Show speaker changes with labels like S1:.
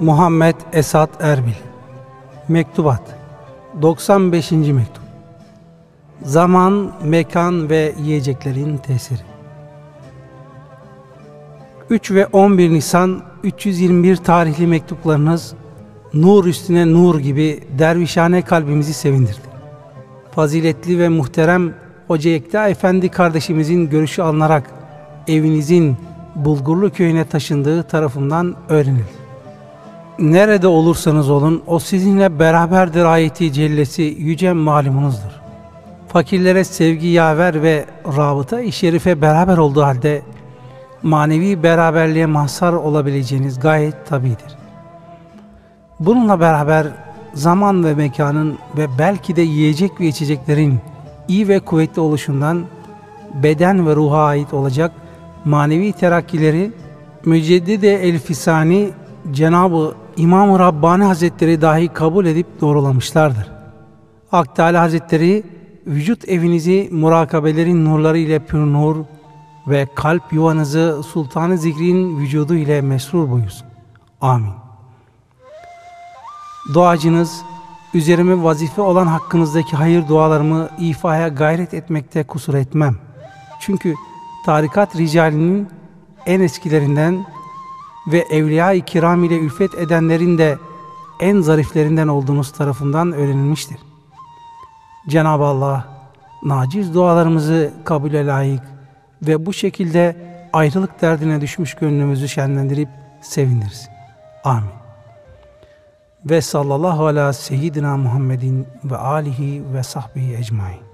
S1: Muhammed Esat Erbil Mektubat 95. Mektup Zaman, mekan ve yiyeceklerin tesiri 3 ve 11 Nisan 321 tarihli mektuplarınız nur üstüne nur gibi dervişhane kalbimizi sevindirdi. Faziletli ve muhterem Hoca Yekta Efendi kardeşimizin görüşü alınarak evinizin Bulgurlu köyüne taşındığı tarafından öğrenildi. Nerede olursanız olun o sizinle beraberdir ayeti cellesi yüce malumunuzdur. Fakirlere sevgi yaver ve rabıta-i şerife beraber olduğu halde manevi beraberliğe mahsar olabileceğiniz gayet tabidir. Bununla beraber zaman ve mekanın ve belki de yiyecek ve içeceklerin iyi ve kuvvetli oluşundan beden ve ruha ait olacak manevi terakkileri Müceddide El-Fisani Cenab-ı İmam-ı Rabbani Hazretleri dahi kabul edip doğrulamışlardır. Hak Hazretleri vücut evinizi murakabelerin nurları ile pür nur ve kalp yuvanızı sultanı zikrin vücudu ile mesrur buyursun. Amin. Duacınız, üzerime vazife olan hakkınızdaki hayır dualarımı ifaya gayret etmekte kusur etmem. Çünkü tarikat ricalinin en eskilerinden ve evliya-i kiram ile ülfet edenlerin de en zariflerinden olduğunuz tarafından öğrenilmiştir. Cenab-ı Allah naciz dualarımızı kabule layık ve bu şekilde ayrılık derdine düşmüş gönlümüzü şenlendirip sevindirsin. Amin. Ve sallallahu ala seyyidina Muhammedin ve alihi ve sahbihi ecmain.